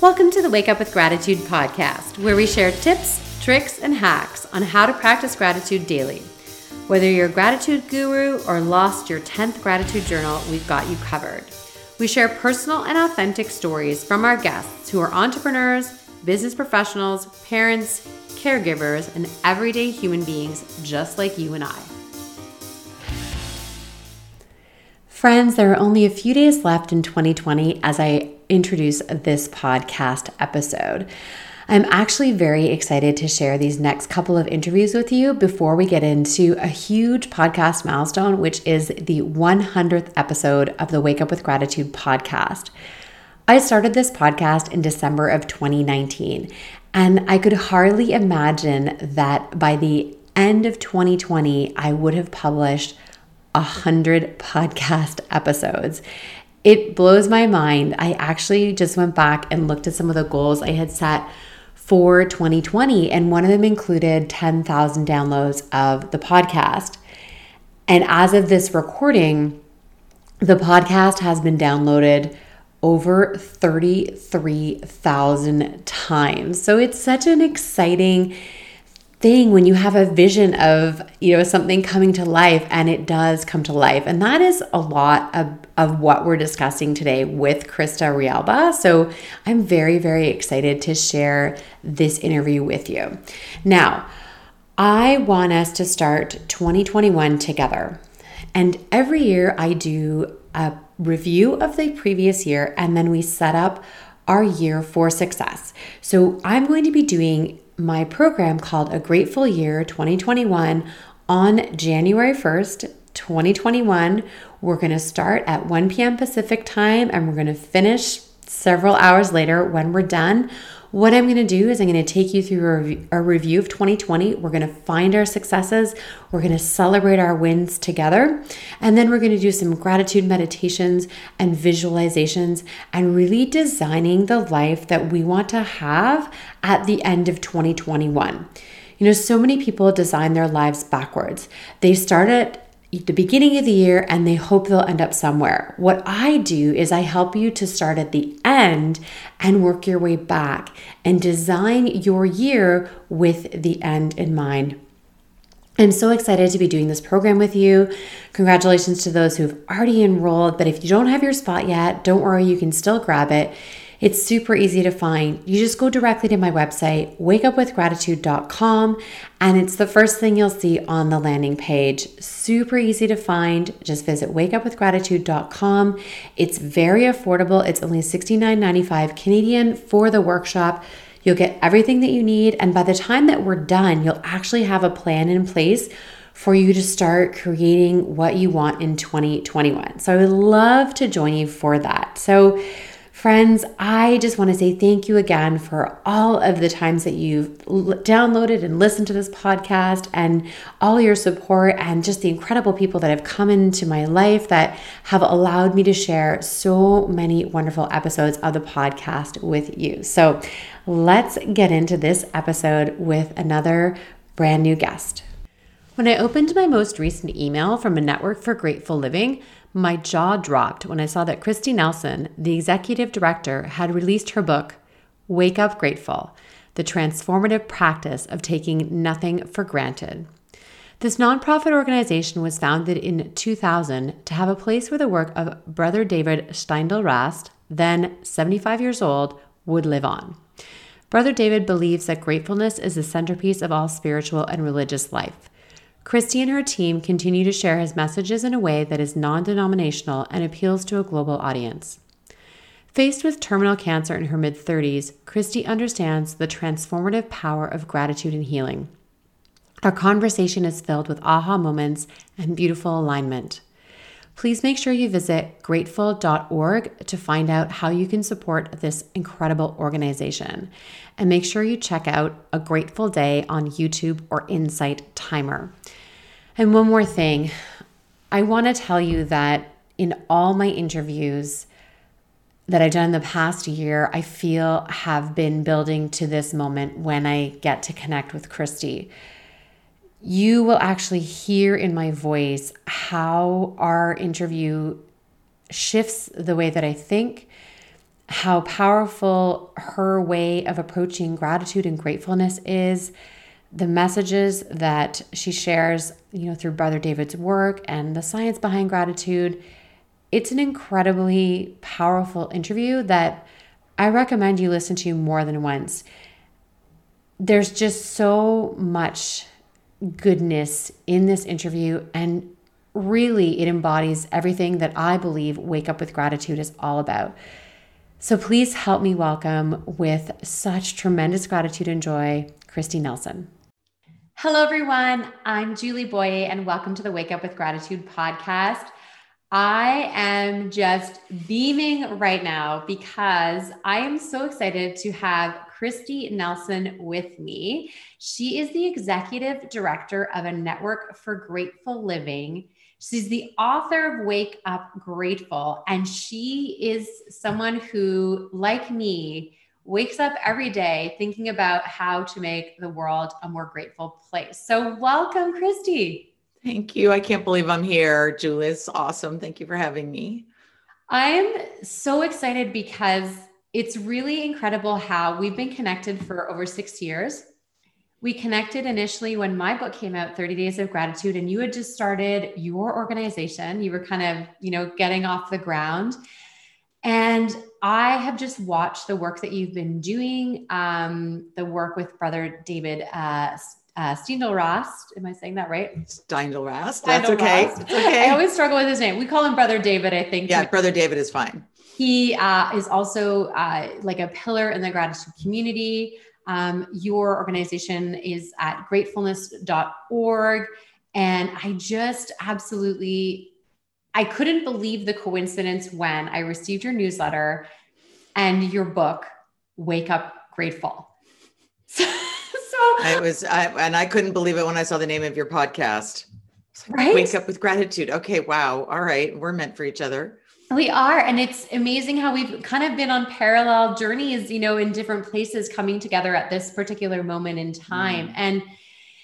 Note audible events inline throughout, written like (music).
Welcome to the Wake Up with Gratitude podcast, where we share tips, tricks, and hacks on how to practice gratitude daily. Whether you're a gratitude guru or lost your 10th gratitude journal, we've got you covered. We share personal and authentic stories from our guests who are entrepreneurs, business professionals, parents, caregivers, and everyday human beings just like you and I. Friends, there are only a few days left in 2020 as I introduce this podcast episode. I'm actually very excited to share these next couple of interviews with you before we get into a huge podcast milestone, which is the 100th episode of the Wake Up with Gratitude podcast. I started this podcast in December of 2019, and I could hardly imagine that by the end of 2020, I would have published 100 (laughs) podcast episodes. It blows my mind. I actually just went back and looked at some of the goals I had set for 2020, and one of them included 10,000 downloads of the podcast. And as of this recording, the podcast has been downloaded over 33,000 times. So it's such an exciting thing when you have a vision of you know something coming to life and it does come to life. And that is a lot of, of what we're discussing today with krista rialba. So i'm very very excited to share this interview with you. Now i want us to start 2021 together. And every year i do a review of the previous year and then we set up our year for success. So i'm going to be doing my program called A Grateful Year 2021 on January 1st, 2021. We're going to start at 1 p.m. Pacific time and we're going to finish several hours later when we're done what I'm going to do is I'm going to take you through a, review of 2020. We're going to find our successes. We're going to celebrate our wins together. And then we're going to do some gratitude meditations and visualizations and really designing the life that we want to have at the end of 2021. You know, so many people design their lives backwards. They start at the beginning of the year and they hope they'll end up somewhere. What I do is I help you to start at the end and work your way back and design your year with the end in mind. I'm so excited to be doing this program with you. Congratulations to those who've already enrolled, but if you don't have your spot yet, don't worry, you can still grab it. It's super easy to find. You just go directly to my website, wakeupwithgratitude.com, and it's the first thing you'll see on the landing page. Super easy to find. Just visit wakeupwithgratitude.com. It's very affordable. It's only $69.95 Canadian for the workshop. You'll get everything that you need, and by the time that we're done, you'll actually have a plan in place for you to start creating what you want in 2021. So I would love to join you for that. So Friends, I just want to say thank you again for all of the times that you've downloaded and listened to this podcast and all your support and just the incredible people that have come into my life that have allowed me to share so many wonderful episodes of the podcast with you. So let's get into this episode with another brand new guest. When I opened my most recent email from a network for grateful living, my jaw dropped when I saw that Kristi Nelson, the executive director, had released her book, Wake Up Grateful The Transformative Practice of Taking Nothing for Granted. This nonprofit organization was founded in 2000 to have a place where the work of Brother David Steindl-Rast, then 75 years old, would live on. Brother David believes that gratefulness is the centerpiece of all spiritual and religious life. Kristi and her team continue to share his messages in a way that is non denominational and appeals to a global audience. Faced with terminal cancer in her mid 30s, Kristi understands the transformative power of gratitude and healing. Our conversation is filled with aha moments and beautiful alignment. Please make sure you visit grateful.org to find out how you can support this incredible organization. And make sure you check out A Grateful Day on YouTube or Insight Timer. And one more thing I want to tell you that in all my interviews that I've done in the past year, I feel have been building to this moment when I get to connect with Kristi. You will actually hear in my voice how our interview shifts the way that I think how powerful her way of approaching gratitude and gratefulness is the messages that she shares, you know, through Brother David's work and the science behind gratitude. It's an incredibly powerful interview that I recommend you listen to more than once. There's just so much goodness in this interview and really it embodies everything that I believe Wake Up with Gratitude is all about. So please help me welcome with such tremendous gratitude and joy, Kristi Nelson. Hello, everyone. I'm Julie Boye, and welcome to the Wake Up with Gratitude podcast. I am just beaming right now because I am so excited to have Kristi Nelson with me. She is the executive director of a network for grateful living. She's the author of Wake Up Grateful, and she is someone who, like me, wakes up every day thinking about how to make the world a more grateful place. So, welcome, Kristi. Thank you. I can't believe I'm here. Julie, it's awesome. Thank you for having me. I'm so excited because it's really incredible how we've been connected for over six years. We connected initially when my book came out, 30 Days of Gratitude, and you had just started your organization. You were kind of, you know, getting off the ground. And I have just watched the work that you've been doing, um, the work with Brother David uh, uh, Steindl-Rast. Am I saying that right? Steindl-Rast. That's okay. It's okay. I always struggle with his name. We call him Brother David, I think. Yeah, Brother David is fine. He uh, is also uh, like a pillar in the gratitude community. Um, your organization is at gratefulness.org. And I just absolutely I couldn't believe the coincidence when I received your newsletter and your book, Wake Up Grateful. (laughs) so, I was, I, and I couldn't believe it when I saw the name of your podcast. right? Wake Up with Gratitude. Okay, wow. All right. We're meant for each other. We are. And it's amazing how we've kind of been on parallel journeys, you know, in different places coming together at this particular moment in time. Mm. And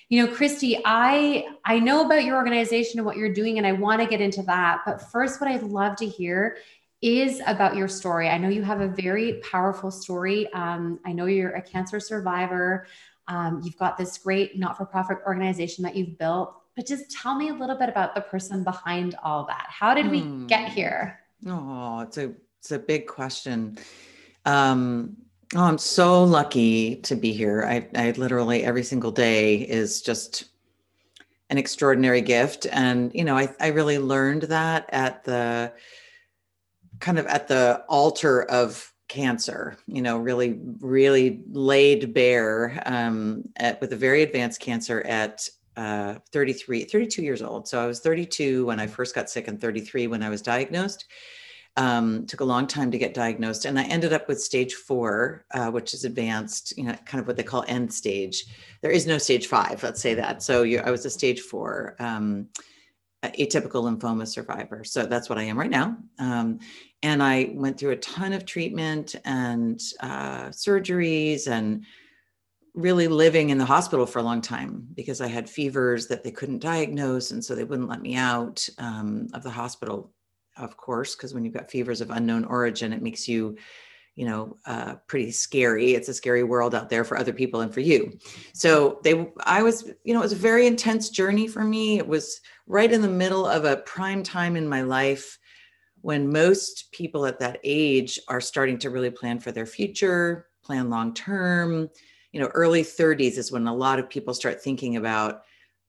you know kristi i i know about your organization and what you're doing and i want to get into that but first what i'd love to hear is about your story i know you have a very powerful story um, i know you're a cancer survivor um, you've got this great not-for-profit organization that you've built but just tell me a little bit about the person behind all that how did we hmm. get here oh it's a it's a big question um Oh, I'm so lucky to be here. I, I literally every single day is just an extraordinary gift. And, you know, I, I really learned that at the kind of at the altar of cancer, you know, really, really laid bare um, at, with a very advanced cancer at uh, 33, 32 years old. So I was 32 when I first got sick and 33 when I was diagnosed. Um, took a long time to get diagnosed and i ended up with stage four uh, which is advanced you know kind of what they call end stage. There is no stage five let's say that. So i was a stage four um, atypical lymphoma survivor. So that's what i am right now. Um, and i went through a ton of treatment and uh, surgeries and really living in the hospital for a long time because I had fevers that they couldn't diagnose. And so they wouldn't let me out um, of the hospital of course, because when you've got fevers of unknown origin, it makes you, you know, uh, pretty scary. It's a scary world out there for other people and for you. So they, I was, you know, it was a very intense journey for me. It was right in the middle of a prime time in my life when most people at that age are starting to really plan for their future, plan long term. You know, early 30s is when a lot of people start thinking about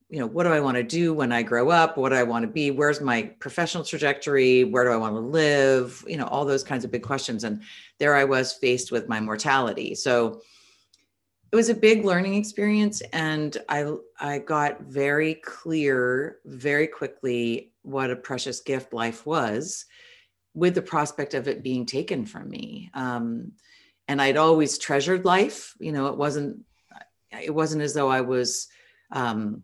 you know, what do I want to do when I grow up? What do I want to be? Where's my professional trajectory? Where do I want to live? You know, all those kinds of big questions. And there I was faced with my mortality. So it was a big learning experience. And I, I got very clear very quickly what a precious gift life was with the prospect of it being taken from me. Um, and I'd always treasured life. You know, it wasn't, it wasn't as though I was, um,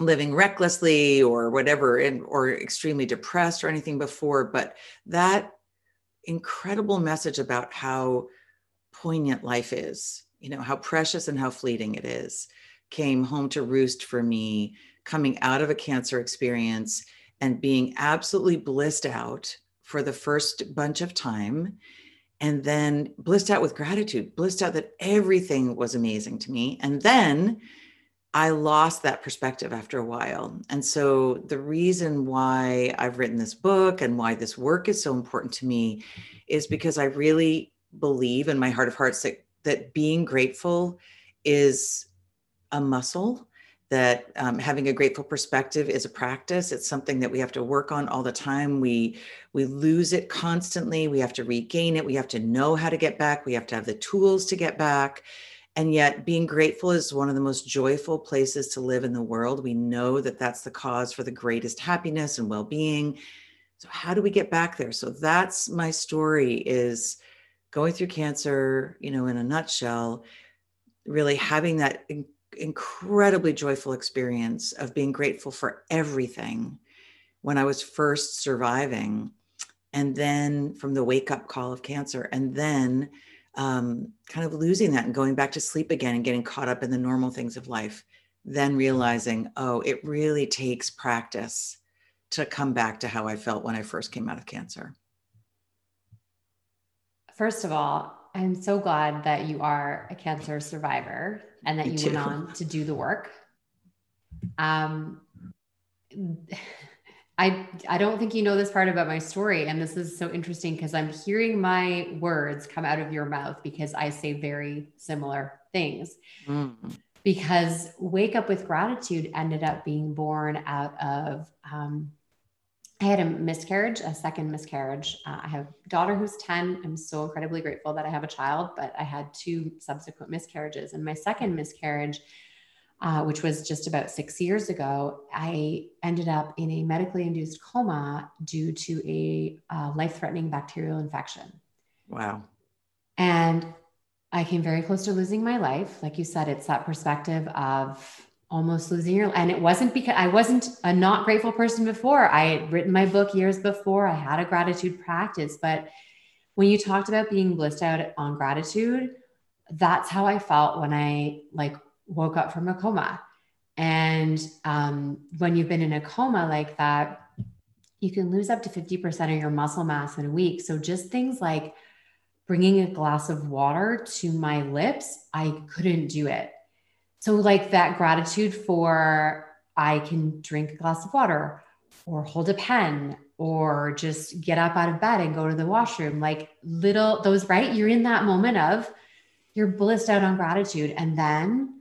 living recklessly or whatever and or extremely depressed or anything before but that incredible message about how poignant life is you know how precious and how fleeting it is came home to roost for me coming out of a cancer experience and being absolutely blissed out for the first bunch of time and then blissed out with gratitude, blissed out that everything was amazing to me. And then I lost that perspective after a while. And so the reason why I've written this book and why this work is so important to me is because I really believe in my heart of hearts that that being grateful is a muscle that um, having a grateful perspective is a practice. It's something that we have to work on all the time. We we lose it constantly. We have to regain it. We have to know how to get back. We have to have the tools to get back. And yet being grateful is one of the most joyful places to live in the world. We know that that's the cause for the greatest happiness and well-being. So how do we get back there? So that's my story is going through cancer you know in a nutshell really having that incredibly joyful experience of being grateful for everything when I was first surviving. And then from the wake up call of cancer, and then um, kind of losing that and going back to sleep again and getting caught up in the normal things of life. Then realizing, oh, it really takes practice to come back to how I felt when I first came out of cancer. First of all, I'm so glad that you are a cancer survivor and that Me you too. went on to do the work. Um, I I don't think you know this part about my story, and this is so interesting because I'm hearing my words come out of your mouth because I say very similar things. Mm. Because wake up with gratitude ended up being born out of um, I had a miscarriage, a second miscarriage. Uh, I have a daughter who's 10. I'm so incredibly grateful that I have a child, but I had two subsequent miscarriages. And my second miscarriage, uh, which was just about six years ago, I ended up in a medically induced coma due to a uh, life threatening bacterial infection. Wow. And I came very close to losing my life. Like you said, it's that perspective of almost losing your and it wasn't because I wasn't a not grateful person before. I had written my book years before. I had a gratitude practice, but when you talked about being blissed out on gratitude, that's how I felt when I like woke up from a coma. And um, when you've been in a coma like that, you can lose up to 50% of your muscle mass in a week. So just things like bringing a glass of water to my lips, I couldn't do it so, like that gratitude for I can drink a glass of water or hold a pen or just get up out of bed and go to the washroom. Like little, those, right? You're in that moment of you're blissed out on gratitude. And then,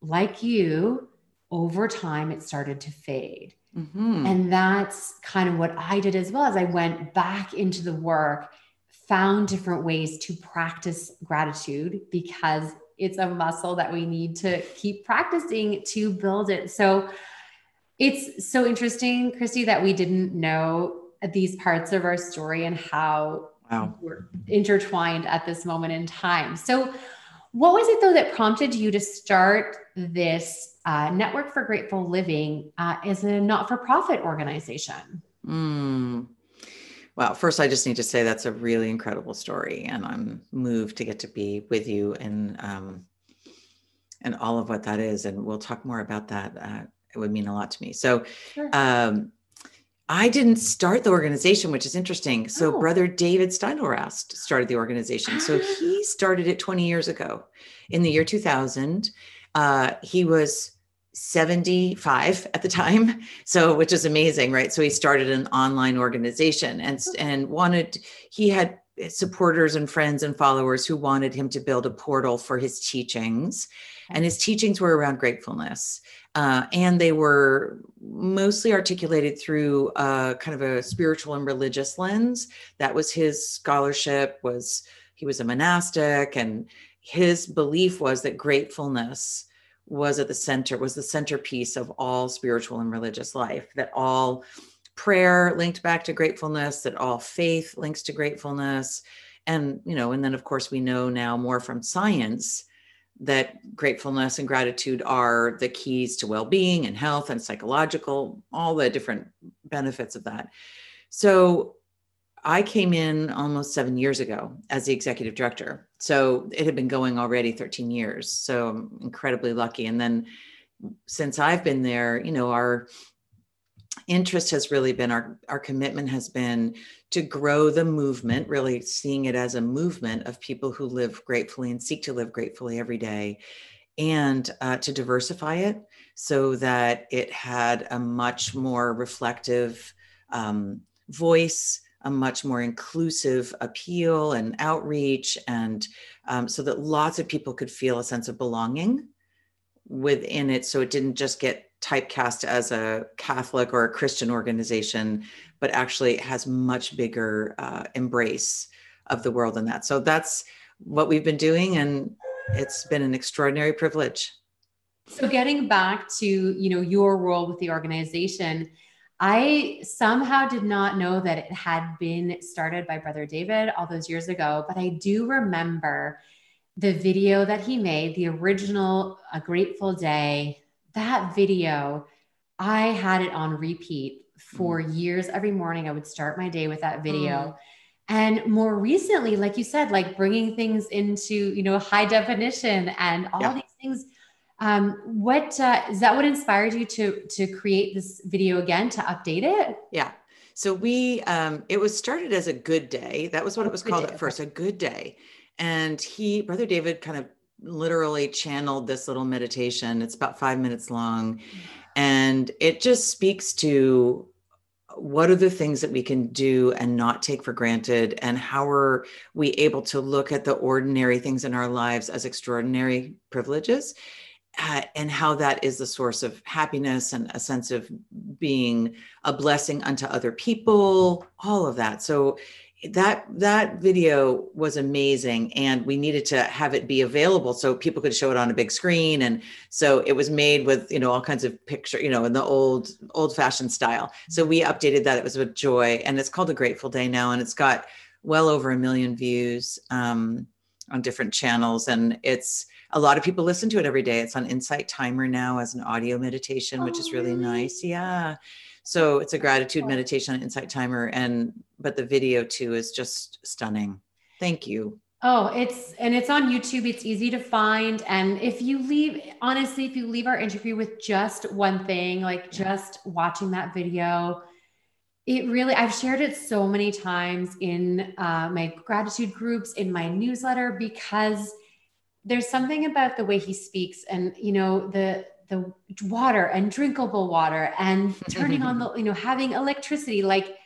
like you, over time, it started to fade. Mm-hmm. And that's kind of what I did as well as I went back into the work, found different ways to practice gratitude because it's a muscle that we need to keep practicing to build it. So it's so interesting, Kristi, that we didn't know these parts of our story and how wow. we're intertwined at this moment in time. So, what was it though that prompted you to start this uh, Network for Grateful Living uh, as a not for profit organization? Mm. Well, first, I just need to say that's a really incredible story, and I'm moved to get to be with you and um, and all of what that is. And we'll talk more about that. Uh, it would mean a lot to me. So, sure. um, I didn't start the organization, which is interesting. So, oh. brother David Steindl-Rast started the organization. So, he started it 20 years ago in the year 2000. Uh, he was 75 at the time so which is amazing right? So he started an online organization and mm-hmm. and wanted he had supporters and friends and followers who wanted him to build a portal for his teachings mm-hmm. and his teachings were around gratefulness uh, and they were mostly articulated through a, kind of a spiritual and religious lens. That was his scholarship was he was a monastic and his belief was that gratefulness was at the center, was the centerpiece of all spiritual and religious life, that all prayer linked back to gratefulness, that all faith links to gratefulness. And, you know, and then of course we know now more from science that gratefulness and gratitude are the keys to well-being and health and psychological, all the different benefits of that. So I came in almost seven years ago as the executive director. So it had been going already 13 years. So I'm incredibly lucky. And then since I've been there, you know, our interest has really been our our commitment has been to grow the movement really seeing it as a movement of people who live gratefully and seek to live gratefully every day and uh, to diversify it so that it had a much more reflective um, voice a much more inclusive appeal and outreach and um, so that lots of people could feel a sense of belonging within it so it didn't just get typecast as a Catholic or a Christian organization, but actually has much bigger uh, embrace of the world than that. So that's what we've been doing, and it's been an extraordinary privilege. So getting back to you know your role with the organization, I somehow did not know that it had been started by Brother David all those years ago, but I do remember the video that he made, the original A Grateful Day that video, I had it on repeat for mm. years. Every morning, I would start my day with that video. Mm. And more recently, like you said, like bringing things into, you know, high definition and all yeah. these things. Um, what uh, is that? What inspired you to to create this video again to update it? Yeah. So we, um, it was started as a good day. That was what it was called day. at first, a good day. And he, Brother David, kind of literally channeled this little meditation. It's about five minutes long. And it just speaks to what are the things that we can do and not take for granted and how are we able to look at the ordinary things in our lives as extraordinary privileges and how that is the source of happiness and a sense of being a blessing unto other people all of that. So that that video was amazing and we needed to have it be available so people could show it on a big screen and so it was made with you know all kinds of picture you know in the old old fashioned style. So we updated that it was with joy and it's called a grateful day now and it's got well over a million views um, on different channels and it's a lot of people listen to it every day it's on insight timer now as an audio meditation which is really nice yeah so it's a gratitude meditation on Insight Timer, and but the video too is just stunning. Thank you. Oh, it's and it's on YouTube. It's easy to find. And if you leave, honestly, if you leave our interview with just one thing, like just watching that video, it really, I've shared it so many times in uh, my gratitude groups, in my newsletter, because there's something about the way he speaks and, you know, the, the water and drinkable water and (laughs) turning on the you know having electricity. Like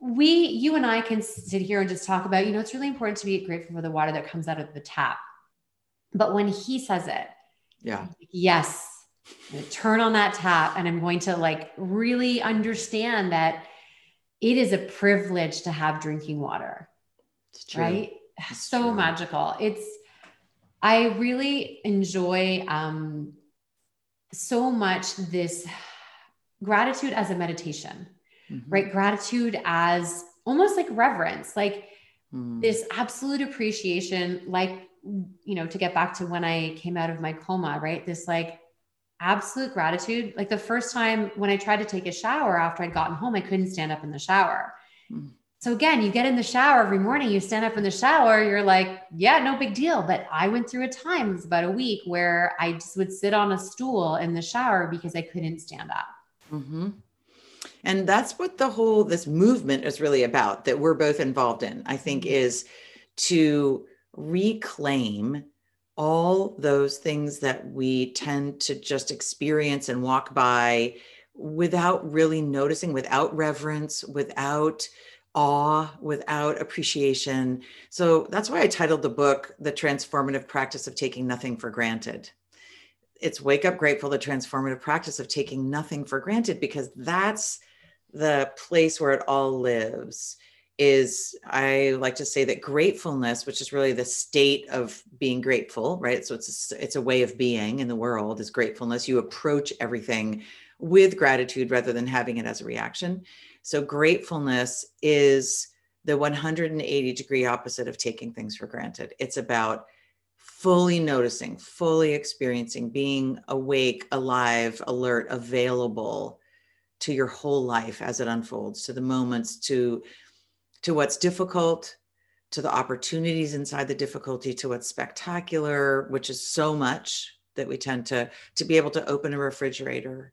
we you and i can sit here and just talk about you know it's really important to be grateful for the water that comes out of the tap. But when he says it yeah. Yes turn on that tap and i'm going to like really understand that it is a privilege to have drinking water. Right? It's so true. magical. It's i really enjoy um so much this gratitude as a meditation, mm-hmm. right? Gratitude as almost like reverence, like mm. this absolute appreciation, like, you know, to get back to when I came out of my coma, right? This like absolute gratitude. Like the first time when I tried to take a shower after I'd gotten home, I couldn't stand up in the shower. Mm. So again, you get in the shower every morning, you stand up in the shower, you're like, yeah, no big deal. But I went through a time, it was about a week, where I just would sit on a stool in the shower because I couldn't stand up. Mm-hmm. And that's what the whole this movement is really about that we're both involved in, I think, mm-hmm. is to reclaim all those things that we tend to just experience and walk by without really noticing, without reverence, without awe without appreciation. So that's why I titled the book The Transformative Practice of Taking Nothing for Granted. It's Wake Up Grateful, the transformative practice of taking nothing for granted, because that's the place where it all lives. Is I like to say that gratefulness, which is really the state of being grateful, right? So it's a, it's a way of being in the world. Is gratefulness. You approach everything with gratitude rather than having it as a reaction so gratefulness is the 180 degree opposite of taking things for granted. It's about fully noticing, fully experiencing, being awake, alive, alert, available to your whole life as it unfolds, to the moments, to to what's difficult, to the opportunities inside the difficulty, to what's spectacular, which is so much that we tend to to be able to open a refrigerator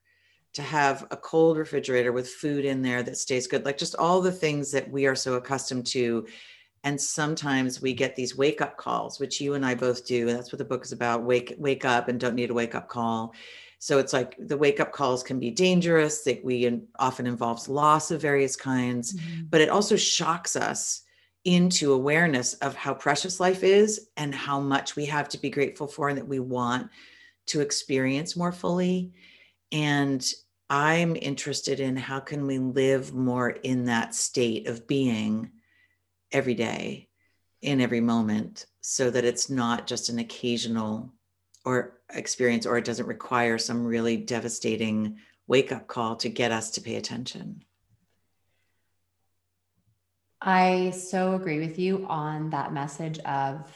to have a cold refrigerator with food in there that stays good, like just all the things that we are so accustomed to. And sometimes we get these wake up calls, which you and I both do. And that's what the book is about. Wake, wake up and don't need a wake up call. So it's like the wake up calls can be dangerous. That we often involves loss of various kinds, mm-hmm. but it also shocks us into awareness of how precious life is and how much we have to be grateful for and that we want to experience more fully and i'm interested in how can we live more in that state of being every day in every moment so that it's not just an occasional or experience or it doesn't require some really devastating wake up call to get us to pay attention I so agree with you on that message of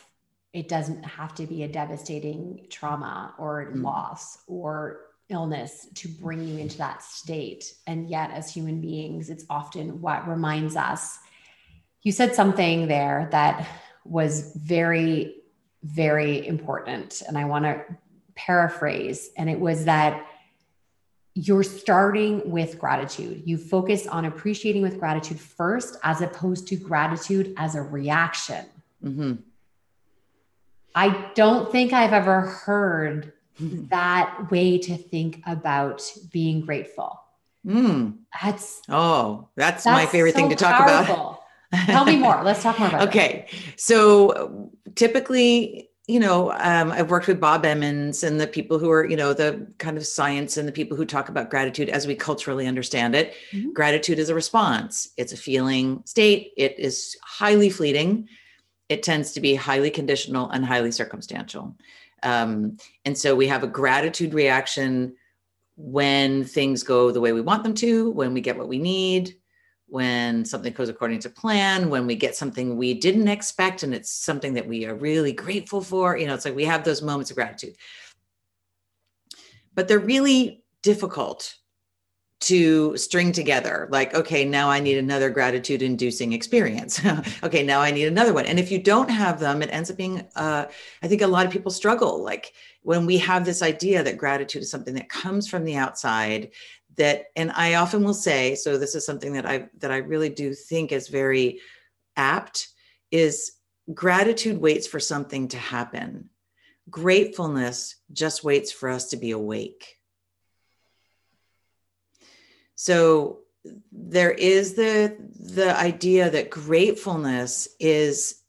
it doesn't have to be a devastating trauma or mm. loss or illness to bring you into that state. And yet, as human beings, it's often what reminds us. You said something there that was very, very important. And I want to paraphrase. And it was that you're starting with gratitude. You focus on appreciating with gratitude first, as opposed to gratitude as a reaction. Mm-hmm. I don't think I've ever heard that way to think about being grateful. Mm. That's oh, that's, that's my favorite so thing to talk powerful. about. Tell me more. Let's talk more about. (laughs) It. Okay, so typically you know, um, I've worked with Bob Emmons and the people who are, you know, the kind of science and the people who talk about gratitude as we culturally understand it. Mm-hmm. Gratitude is a response, it's a feeling state, it is highly fleeting, it tends to be highly conditional and highly circumstantial. Um, and so we have a gratitude reaction when things go the way we want them to, when we get what we need, when something goes according to plan, when we get something we didn't expect and it's something that we are really grateful for. You know, it's like we have those moments of gratitude. But they're really difficult to string together like okay now i need another gratitude inducing experience. (laughs) Okay now i need another one. And if you don't have them it ends up being uh, i think a lot of people struggle. Like when we have this idea that gratitude is something that comes from the outside that and i often will say so this is something that i that i really do think is very apt is gratitude waits for something to happen. Gratefulness just waits for us to be awake so there is the the idea that gratefulness is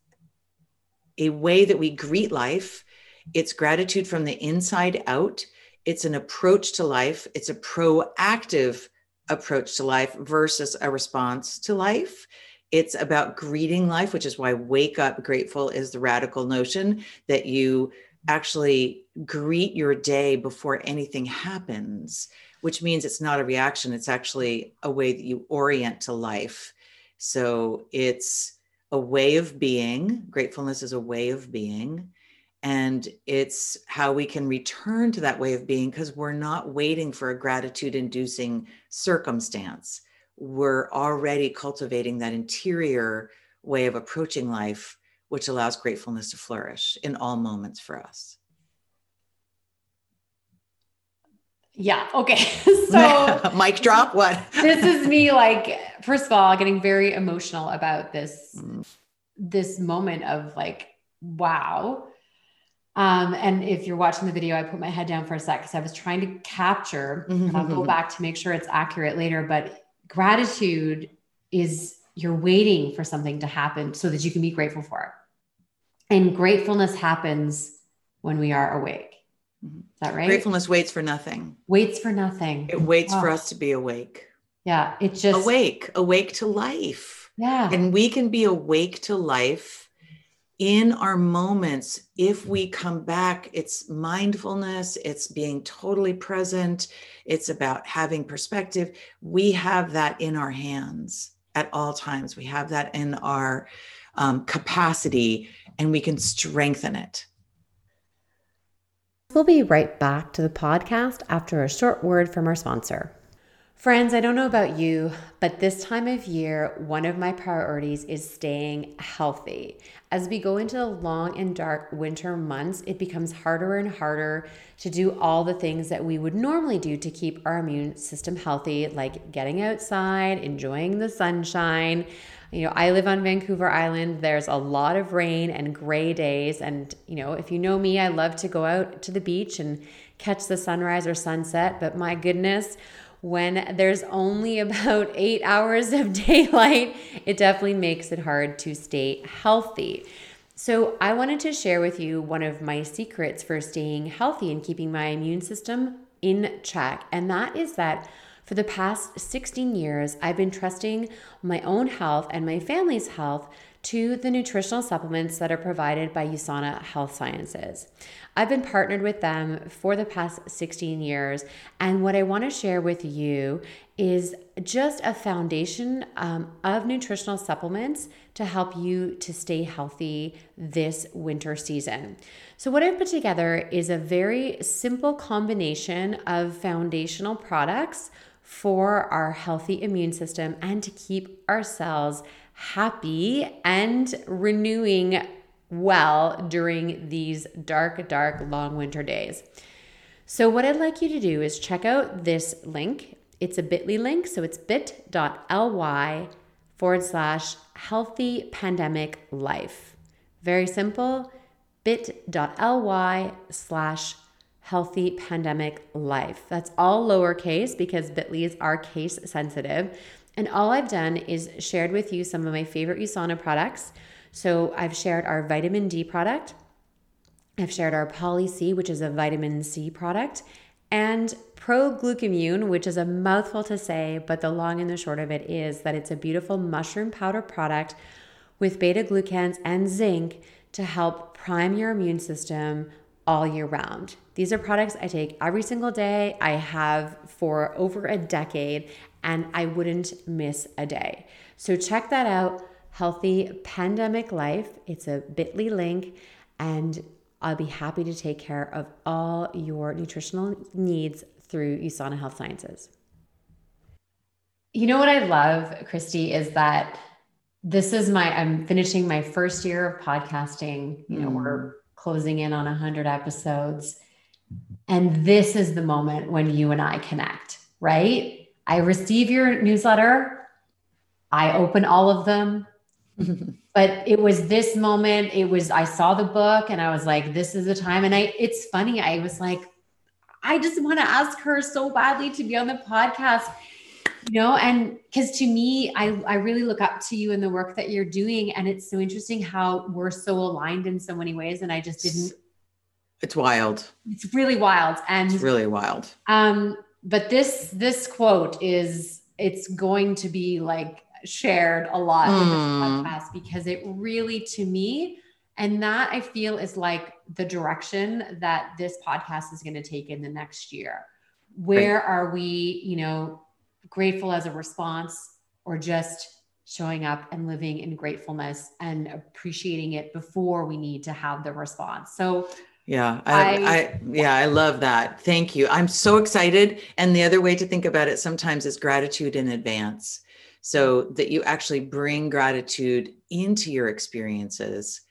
a way that we greet life. It's gratitude from the inside out. It's an approach to life. It's a proactive approach to life versus a response to life. It's about greeting life which is why wake up grateful is the radical notion that you actually greet your day before anything happens which means it's not a reaction it's actually a way that you orient to life so it's a way of being gratefulness is a way of being and it's how we can return to that way of being because we're not waiting for a gratitude inducing circumstance. We're already cultivating that interior way of approaching life, which allows gratefulness to flourish in all moments for us. Yeah. Okay. (laughs) So, (laughs) mic drop. What? (laughs) this is me, like, first of all, getting very emotional about this, mm. this moment of like, wow um, and if you're watching the video, I put my head down for a sec because I was trying to capture, mm-hmm. I'll go back to make sure it's accurate later. But gratitude is you're waiting for something to happen so that you can be grateful for it. And gratefulness happens when we are awake. Mm-hmm. Is that right? Gratefulness waits for nothing. Waits for nothing. It waits oh. for us to be awake. Yeah. It's just awake, awake to life. Yeah. And we can be awake to life in our moments, if we come back, it's mindfulness, it's being totally present, it's about having perspective. We have that in our hands at all times. We have that in our um, capacity and we can strengthen it. We'll be right back to the podcast after a short word from our sponsor. Friends, I don't know about you, but this time of year, one of my priorities is staying healthy. As we go into the long and dark winter months, it becomes harder and harder to do all the things that we would normally do to keep our immune system healthy, like getting outside, enjoying the sunshine. You know, I live on Vancouver Island. There's a lot of rain and gray days. And, you know, if you know me, I love to go out to the beach and catch the sunrise or sunset. But my goodness, when there's only (laughs) about eight hours of (laughs) daylight, it definitely makes it hard to stay healthy. So, I wanted to share with you one of my secrets for staying healthy and keeping my immune system in check. And that is that for the past 16 years, I've been trusting my own health and my family's health to the nutritional supplements that are provided by USANA Health Sciences. I've been partnered with them for the past 16 years, and what I want to share with you is just a foundation um, of nutritional supplements to help you to stay healthy this winter season. So, what I've put together is a very simple combination of foundational products for our healthy immune system and to keep ourselves happy and renewing well during these dark, dark, long winter days. So, what I'd like you to do is check out this link. It's a bit.ly link, so it's bit.ly forward slash healthy pandemic life. Very simple bit.ly slash healthy pandemic life. That's all lowercase because bit.lys are case sensitive. And all I've done is shared with you some of my favorite USANA products. So I've shared our vitamin D product. I've shared our Poly C, which is a vitamin C product, and Pro Glucamune, which is a mouthful to say, but the long and the short of it is that it's a beautiful mushroom powder product with beta glucans and zinc to help prime your immune system all year round. These are products I take every single day. I have for over a decade, and I wouldn't miss a day. So check that out. Healthy Pandemic Life. It's a bit.ly link, and I'll be happy to take care of all your nutritional needs through USANA Health Sciences. You know what I love, Kristi, is that this is my, I'm finishing my first year of podcasting. You know, mm. we're closing in on 100 episodes. And this is the moment when you and I connect, right? I receive your newsletter, I open all of them. (laughs) but it was this moment, it was, I saw the book and I was like, this is the time. And I, it's funny, I was like, I just want to ask her so badly to be on the podcast you know and because to me I, I really look up to you and the work that you're doing and it's so interesting how we're so aligned in so many ways and i just didn't it's wild it's really wild and it's really wild um but this this quote is it's going to be like shared a lot mm. in this hmm. podcast because it really to me and that i feel is like the direction that this podcast is going to take in the next year where right. are we you know grateful as a response or just showing up and living in gratefulness and appreciating it before we need to have the response. So yeah, I, I, I, yeah, I love that. Thank you. I'm so excited. And the other way to think about it sometimes is gratitude in advance. So that you actually bring gratitude into your experiences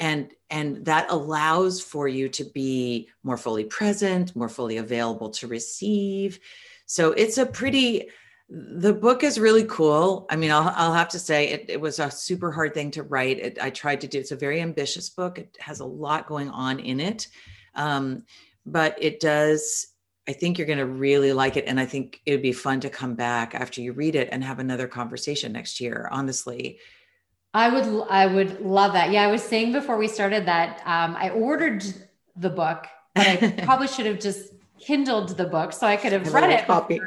and and that allows for you to be more fully present, more fully available to receive so it's a pretty, the book is really cool. I mean, I'll, I'll have to say it, it was a super hard thing to write. It, I tried to do, it's a very ambitious book. It has a lot going on in it. Um, but it does, I think you're going to really like it. And I think it would be fun to come back after you read it and have another conversation next year, honestly. I would, I would love that. Yeah. I was saying before we started that um, I ordered the book, but I (laughs) probably should have just kindled the book so I could have read it. Copy.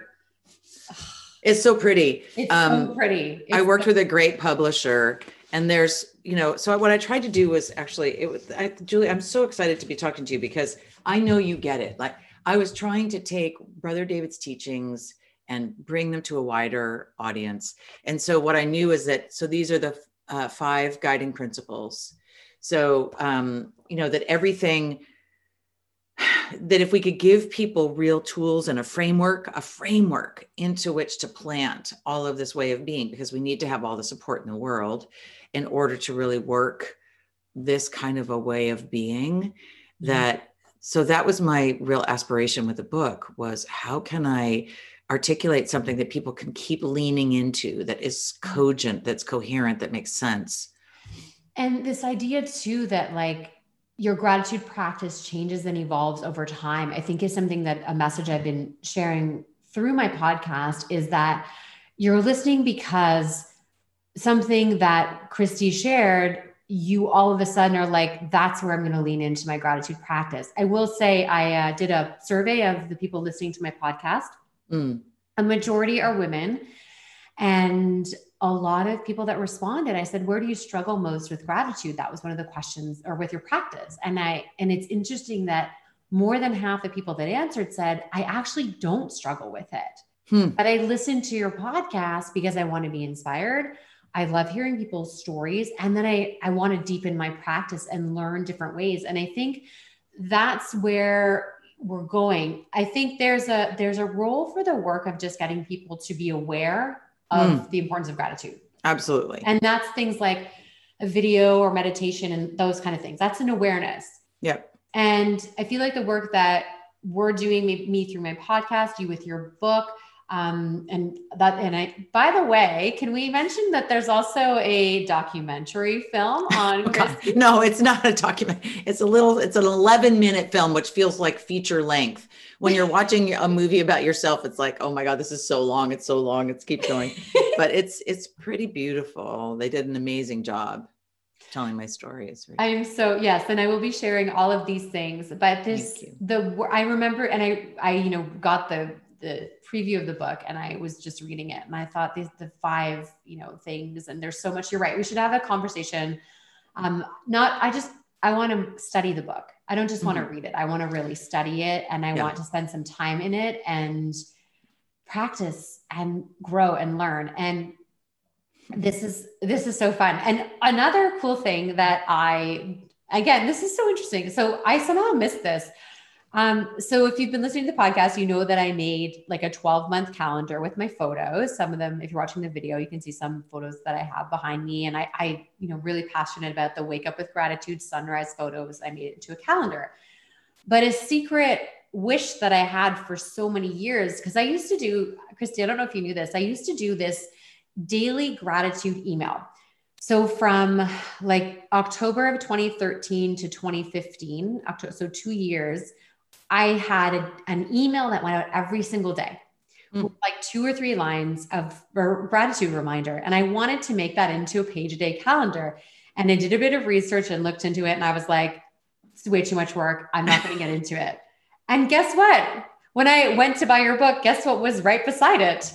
It's so pretty. It's um, so pretty. It's I worked so with a great publisher, and there's, you know, so what I tried to do was actually, it was, I, Julie, I'm so excited to be talking to you because I know you get it. Like I was trying to take Brother David's teachings and bring them to a wider audience. And so what I knew is that, so these are the uh, five guiding principles. So, um, you know, that everything that if we could give people real tools and a framework, a framework into which to plant all of this way of being, because we need to have all the support in the world in order to really work this kind of a way of being mm-hmm. that so that was my real aspiration with the book was how can i articulate something that people can keep leaning into that is mm-hmm. cogent that's coherent that makes sense and this idea too that like your gratitude practice changes and evolves over time, I think is something that a message I've been sharing through my podcast is that you're listening because something that Kristi shared, you all of a sudden are like, that's where I'm going to lean into my gratitude practice. I will say, I uh, did a survey of the people listening to my podcast. Mm. A majority are women. And a lot of people that responded i said where do you struggle most with gratitude? That was one of the questions or with your practice. And i and it's interesting that more than half the people that answered said i actually don't struggle with it. Hmm. but i listen to your podcast because i want to be inspired. I love hearing people's stories and then i i want to deepen my practice and learn different ways. And i think that's where we're going. I think there's a there's a role for the work of just getting people to be aware of mm. the importance of gratitude. Absolutely. And that's things like a video or meditation and those kind of things. That's an awareness. Yep. And I feel like the work that we're doing, me, me through my podcast, you with your book, um, and that, and I, by the way, can we mention that there's also a documentary film (laughs) on Kristi? No, it's not a document. It's a little, it's an 11 minute film, which feels like feature length. When you're watching a movie about yourself, it's like, oh my God, this is so long. It's so long. It's keep going. (laughs) but it's, it's pretty beautiful. They did an amazing job telling my stories. I'm so yes, and I will be sharing all of these things. But this the I remember, and I I you know got the the preview of the book and I was just reading it and I thought these the five, you know, things and there's so much you're right. We should have a conversation. Um not I just I want to study the book. I don't just mm-hmm. want to read it. I want to really study it and I yeah. want to spend some time in it and practice and grow and learn and this is this is so fun. And another cool thing that I again, this is so interesting. So I somehow missed this. Um, so if you've been listening to the podcast, you know that I made like a 12 month calendar with my photos. Some of them, if you're watching the video, you can see some photos that I have behind me. And I, I, you know, really passionate about the wake up with gratitude sunrise photos. I made it into a calendar. But a secret wish that I had for so many years, because I used to do, Kristi, I don't know if you knew this, I used to do this daily gratitude email. So from like October of 2013 to 2015, October, so two years, I had a, an email that went out every single day, mm. like two or three lines of gratitude reminder. And I wanted to make that into a page a day calendar. And I did a bit of research and looked into it. And I was like, it's way too much work. I'm not going to get into it. (laughs) And guess what? When I went to buy your book, guess what was right beside it?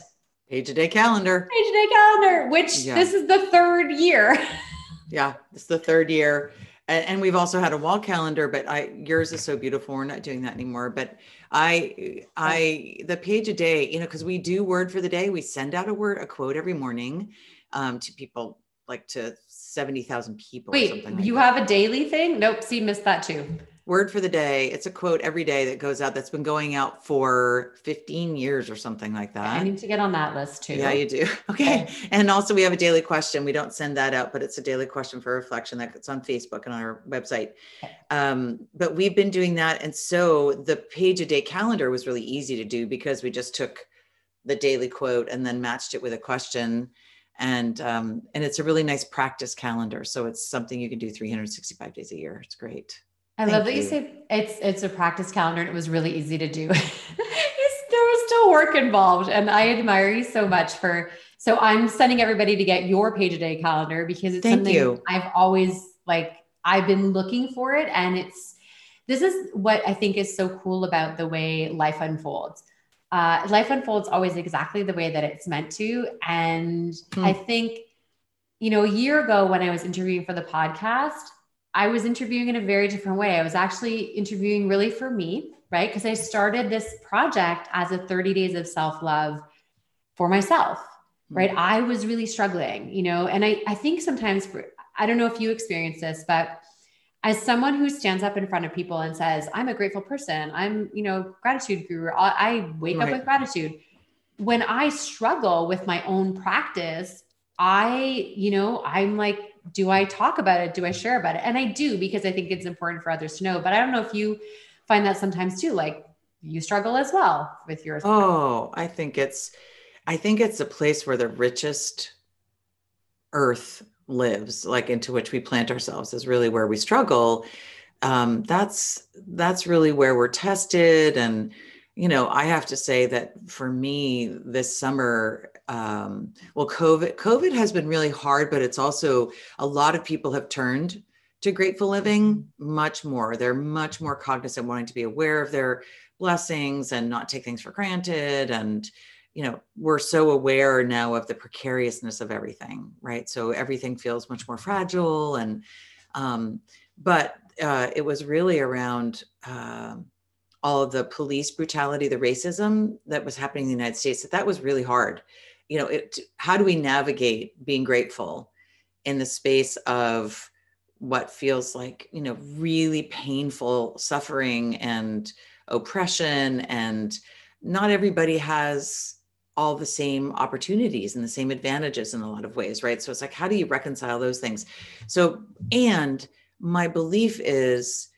Page a day calendar. Page a day calendar, which yeah. this is the third year. (laughs) yeah, it's the third year and, and we've also had a wall calendar but i yours is so beautiful. We're not doing that anymore. But i i the page a day you know because we do word for the day. We send out a word a quote every morning um, to people like to 70,000 people wait like you that. have a daily thing? Nope see missed that too word for the day. It's a quote every day that goes out that's been going out for 15 years or something like that. I need to get on that list too. Yeah, you do. (laughs) Okay. okay. And also we have a daily question. We don't send that out, but it's a daily question for reflection that's on Facebook and on our website. Okay. Um, but we've been doing that. And so the page a day calendar was really easy to do because we just took the daily quote and then matched it with a question and um, and it's a really nice practice calendar so it's something you can do 365 days a year it's great I Thank love that you. you say it's it's a practice calendar and it was really easy to do. (laughs) there was still work involved. And I admire you so much for so I'm sending everybody to get your page a day calendar because it's Thank something you. I've always like I've been looking for it. And it's this is what I think is so cool about the way life unfolds. Uh, life unfolds always exactly the way that it's meant to. And hmm. I think, you know, a year ago when I was interviewing for the podcast, I was interviewing in a very different way. I was actually interviewing really for me, right? Because I started this project as a 30 days of self love for myself, right? Mm-hmm. I was really struggling, you know, and I, I think sometimes for, I don't know if you experience this, but as someone who stands up in front of people and says, I'm a grateful person, I'm, you know, gratitude guru, I wake right. up with gratitude. When I struggle with my own practice, I, you know, I'm like, do I talk about it? Do I share about it? And I do because I think it's important for others to know. But I don't know if you find that sometimes too, like you struggle as well with yours. Oh, I think it's, I think it's a place where the richest earth lives like into which we plant ourselves is really where we struggle um, that's that's really where we're tested and you know i have to say that for me this summer um, well covid covid has been really hard but it's also a lot of people have turned to grateful living much more. They're much more cognizant wanting to be aware of their blessings and not take things for granted. And you know we're so aware now of the precariousness of everything right? So everything feels much more fragile and um, but uh, it was really around uh, all of the police brutality the racism that was happening in the united states that that was really hard you know it how do we navigate being grateful in the space of what feels like you know really painful suffering and oppression and not everybody has all the same opportunities and the same advantages in a lot of ways, right? So it's like, how do you reconcile those things? So, and my belief is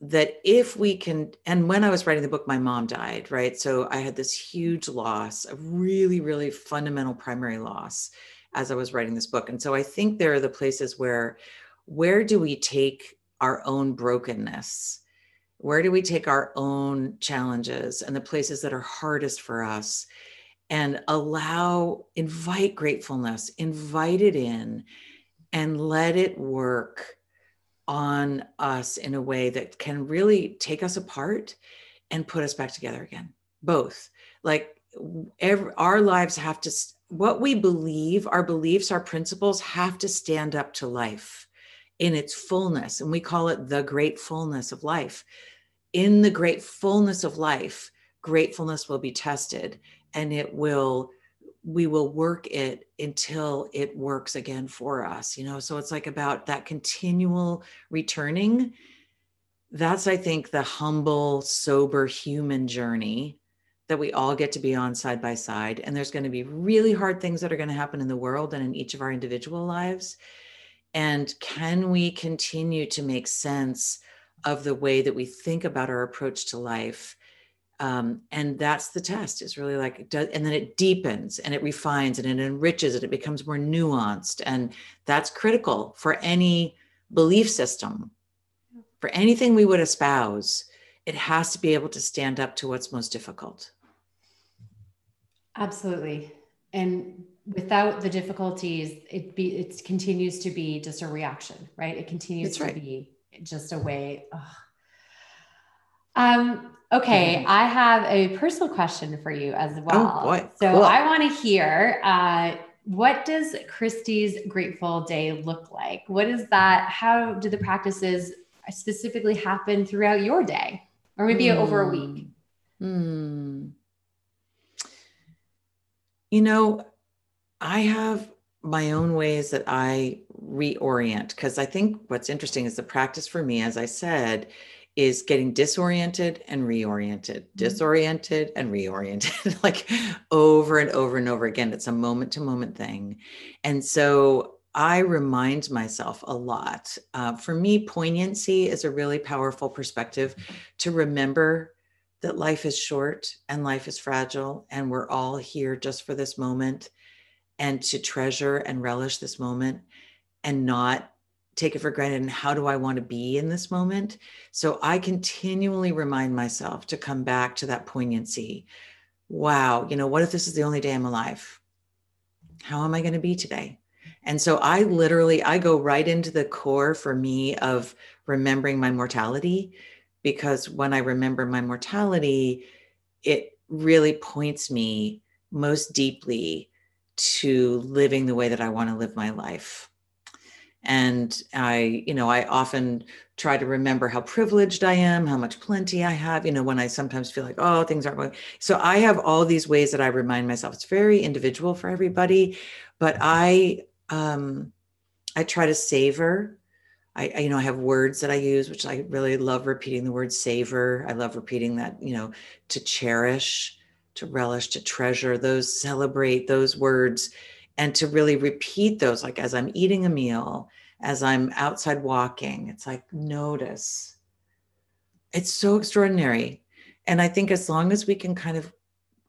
that if we can, and when I was writing the book, my mom died, right? So I had this huge loss, a really, really fundamental primary loss as I was writing this book. And so I think there are the places where, where do we take our own brokenness? Where do we take our own challenges and the places that are hardest for us? and allow, invite gratefulness, invite it in, and let it work on us in a way that can really take us apart and put us back together again. Both. Like every, our lives have to, what we believe, our beliefs, our principles have to stand up to life in its fullness. And we call it the great fullness of life. In the great fullness of life, gratefulness will be tested and it will we will work it until it works again for us you know? So it's like about that continual returning. That's i think the humble sober human journey that we all get to be on side by side and there's going to be really hard things that are going to happen in the world and in each of our individual lives. And can we continue to make sense of the way that we think about our approach to life um, and that's the test. It's really like it does and then it deepens and it refines and it enriches and it becomes more nuanced. And that's critical for any belief system. For anything we would espouse it has to be able to stand up to what's most difficult. Absolutely. And without the difficulties it be it continues to be just a reaction right? It continues to be just a way um Okay. I have a personal question for you as oh, well. Oh. So cool. I want to hear uh, what does Kristi's grateful day look like? What is that? How do the practices specifically happen throughout your day or maybe mm. over a week? Mm. You know, I have my own ways that I reorient because I think what's interesting is the practice for me, as I said, is getting disoriented and reoriented, mm-hmm. disoriented and reoriented, (laughs) like over and over and over again. It's a moment to moment thing. And so I remind myself a lot. Uh, for me, poignancy is a really powerful perspective to remember that life is short and life is fragile, and we're all here just for this moment, and to treasure and relish this moment and not take it for granted and how do I want to be in this moment? So I continually remind myself to come back to that poignancy. Wow, you know, what if this is the only day I'm alive? How am I going to be today? And so I literally I go right into the core for me of remembering my mortality because when I remember my mortality, it really points me most deeply to living the way that I want to live my life and i you know i often try to remember how privileged i am how much plenty i have you know when i sometimes feel like oh things aren't going so i have all these ways that i remind myself. It's very individual for everybody but i um i try to savor. I, I, you know, I have words that I use, which I really love repeating the word savor. I love repeating that, you know, to cherish, to relish, to treasure those, celebrate those words, and to really repeat those. Like as I'm eating a meal, as I'm outside walking, it's like notice. It's so extraordinary. And I think as long as we can kind of,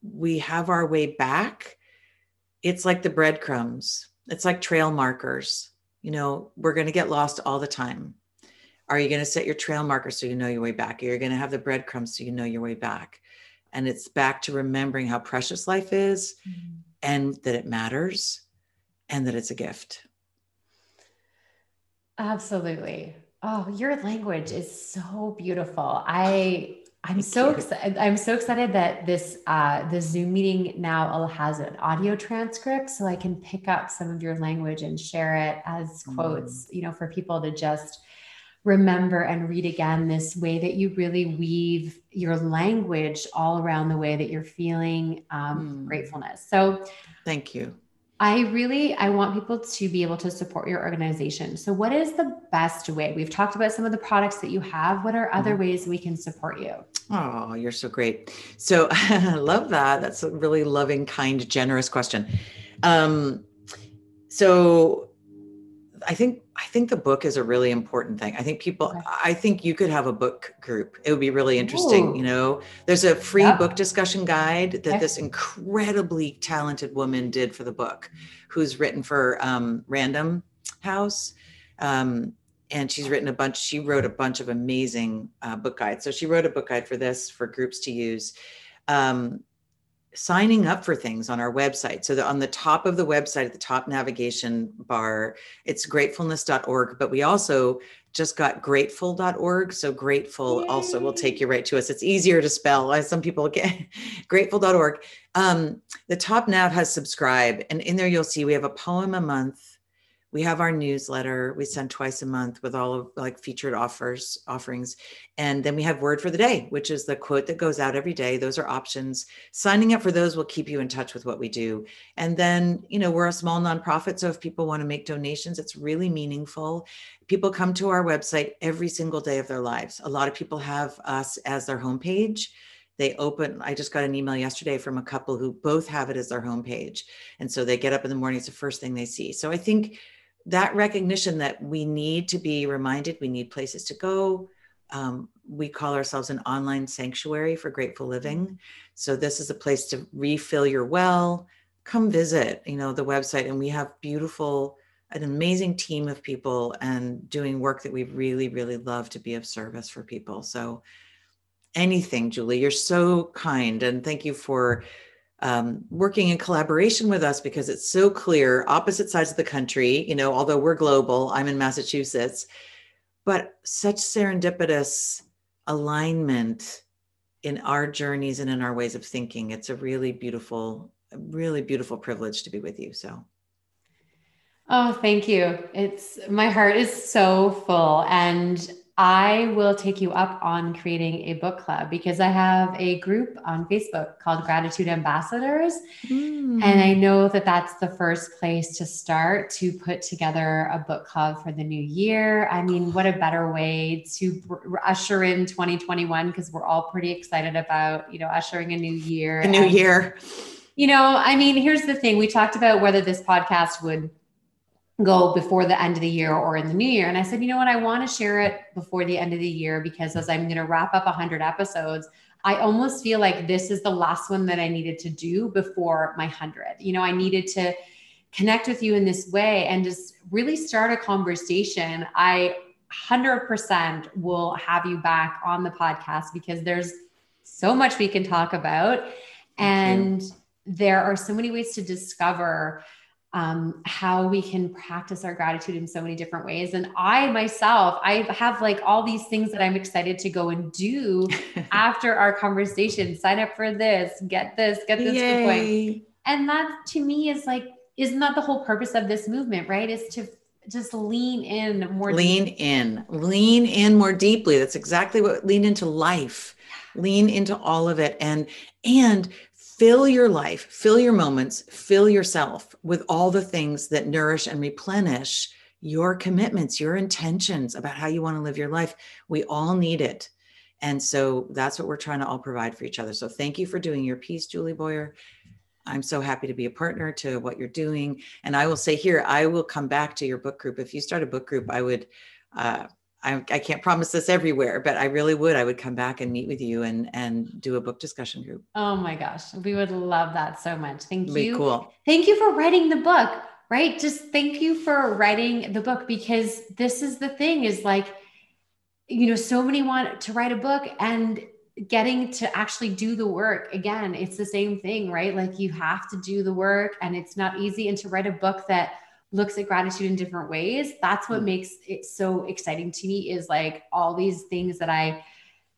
we have our way back, it's like the breadcrumbs, it's like trail markers you know, we're going to get lost all the time. Are you going to set your trail marker so you know your way back? You're going to have the breadcrumbs so you know your way back. And it's back to remembering how precious life is mm-hmm. And that it matters and that it's a gift. Absolutely. Oh, your language is so beautiful. I I'm so excited. I'm so excited that this uh, the Zoom meeting now has an audio transcript, so I can pick up some of your language and share it as quotes. Mm. You know, for people to just remember and read again this way that you really weave your language all around the way that you're feeling um, mm. gratefulness. So, thank you. I really I want people to be able to support your organization. So what is the best way? We've talked about some of the products that you have. What are other mm-hmm. ways we can support you? Oh, you're so great. So I (laughs) love that. That's a really loving, kind, generous question. Um, so I think I think the book is a really important thing. I think people. I think you could have a book group. It would be really interesting, Ooh. you know. There's a free yep. book discussion guide that this incredibly talented woman did for the book who's written for um, Random House. Um, and she's written a bunch she wrote a bunch of amazing uh, book guides so she wrote a book guide for this for groups to use um, signing up for things on our website. So on the top of the website, at the top navigation bar, it's gratefulness.org, but we also just got grateful.org. So grateful Yay. also will take you right to us. It's easier to spell as some people (laughs) get grateful.org. Um, the top nav has subscribe and in there you'll see we have a poem a month we have our newsletter we send twice a month with all of like featured offers offerings and then we have word for the day which is the quote that goes out every day. Those are options. Signing up for those will keep you in touch with what we do. And then you know we're a small nonprofit so if people want to make donations it's really meaningful. People come to our website every single day of their lives. A lot of people have us as their homepage. They open i just got an email yesterday from a couple who both have it as their homepage and so they get up in the morning it's the first thing they see. So i think that recognition that we need to be reminded, we need places to go. Um, we call ourselves an online sanctuary for grateful living. So this is a place to refill your well. Come visit, you know, the website, and we have beautiful, an amazing team of people and doing work that we really, really love to be of service for people. So anything, Julie, you're so kind, and thank you for um, working in collaboration with us because it's so clear opposite sides of the country you know although we're global i'm in massachusetts but such serendipitous alignment in our journeys and in our ways of thinking. It's a really beautiful really beautiful privilege to be with you so. Oh thank you. It's my heart is so full and I will take you up on creating a book club because I have a group on Facebook called Gratitude Ambassadors. Mm. And I know that that's the first place to start to put together a book club for the new year. I mean, what a better way to usher in 2021 because we're all pretty excited about, you know, ushering a new year. A new and, year. You know, I mean, here's the thing we talked about whether this podcast would go before the end of the year or in the new year. And I said, you know what? I want to share it before the end of the year because as I'm going to wrap up 100 episodes, I almost feel like this is the last one that I needed to do before my 100. You know, I needed to connect with you in this way and just really start a conversation. I 100% will have you back on the podcast because there's so much we can talk about. And there are so many ways to discover um, how we can practice our gratitude in so many different ways. And I myself, I have like all these things that I'm excited to go and do (laughs) after our conversation. Sign up for this, get this, get this going. And that to me is like, isn't that the whole purpose of this movement, right? Is to just lean in more lean deeply. in lean in more deeply that's exactly what lean into life lean into all of it and and fill your life, fill your moments, fill yourself with all the things that nourish and replenish your commitments, your intentions about how you want to live your life. We all need it. And so that's what we're trying to all provide for each other. So thank you for doing your piece, Julie Boyer. I'm so happy to be a partner to what you're doing. And I will say here, I will come back to your book group. If you start a book group, I would, uh, I, I can't promise this everywhere, but I really would. I would come back and meet with you and and do a book discussion group. Oh my gosh, we would love that so much. Thank you. cool. Thank you for writing the book. Right, just thank you for writing the book because this is the thing is like, you know, so many want to write a book and getting to actually do the work again it's the same thing right like you have to do the work and it's not easy and to write a book that looks at gratitude in different ways that's what mm. makes it so exciting to me is like all these things that i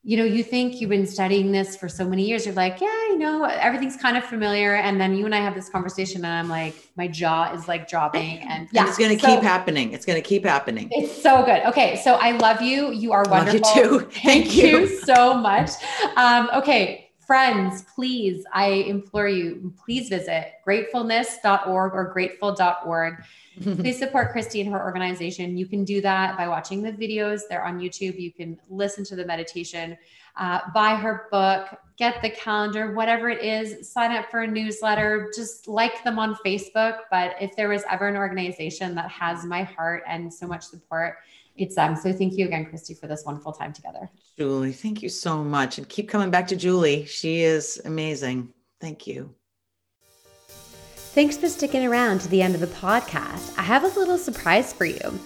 you know, you think you've been studying this for so many years. You're like, yeah, you know, everything's kind of familiar. And then you and I have this conversation, and I'm like, my jaw is like dropping. (laughs) And yeah, it's going to so, keep happening. It's going to keep happening. It's so good. Okay, so I love you. You are wonderful. Love you too. (laughs) Thank, Thank you. you so much. Um, okay, friends, please, I implore you, please visit gratefulness.org or grateful.org. (laughs) please support Kristi and her organization. You can do that by watching the videos. They're on YouTube. You can listen to the meditation, uh, buy her book, get the calendar, whatever it is, sign up for a newsletter, just like them on Facebook. But if there was ever an organization that has my heart and so much support, it's them. So thank you again, Kristi, for this wonderful time together. Julie, thank you so much. And keep coming back to Julie. She is amazing. Thank you. Thanks for sticking around to the end of the podcast. I have a little surprise for you.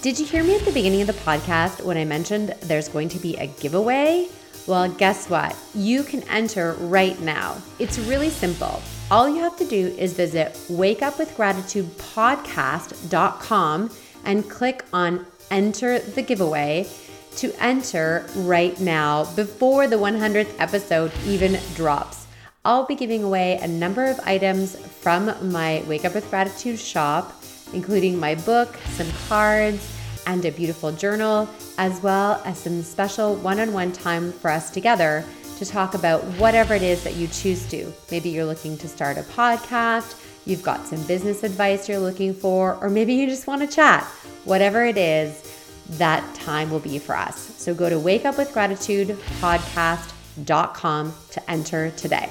Did you hear me at the beginning of the podcast when I mentioned there's going to be a giveaway? Well, guess what? You can enter right now. It's really simple. All you have to do is visit wakeupwithgratitudepodcast.com and click on enter the giveaway to enter right now before the 100th episode even drops. I'll be giving away a number of items from my Wake Up with Gratitude shop, including my book, some cards, and a beautiful journal, as well as some special one on one time for us together to talk about whatever it is that you choose to. Maybe you're looking to start a podcast, you've got some business advice you're looking for, or maybe you just want to chat. Whatever it is, that time will be for us. So go to wakeupwithgratitudepodcast.com to enter today.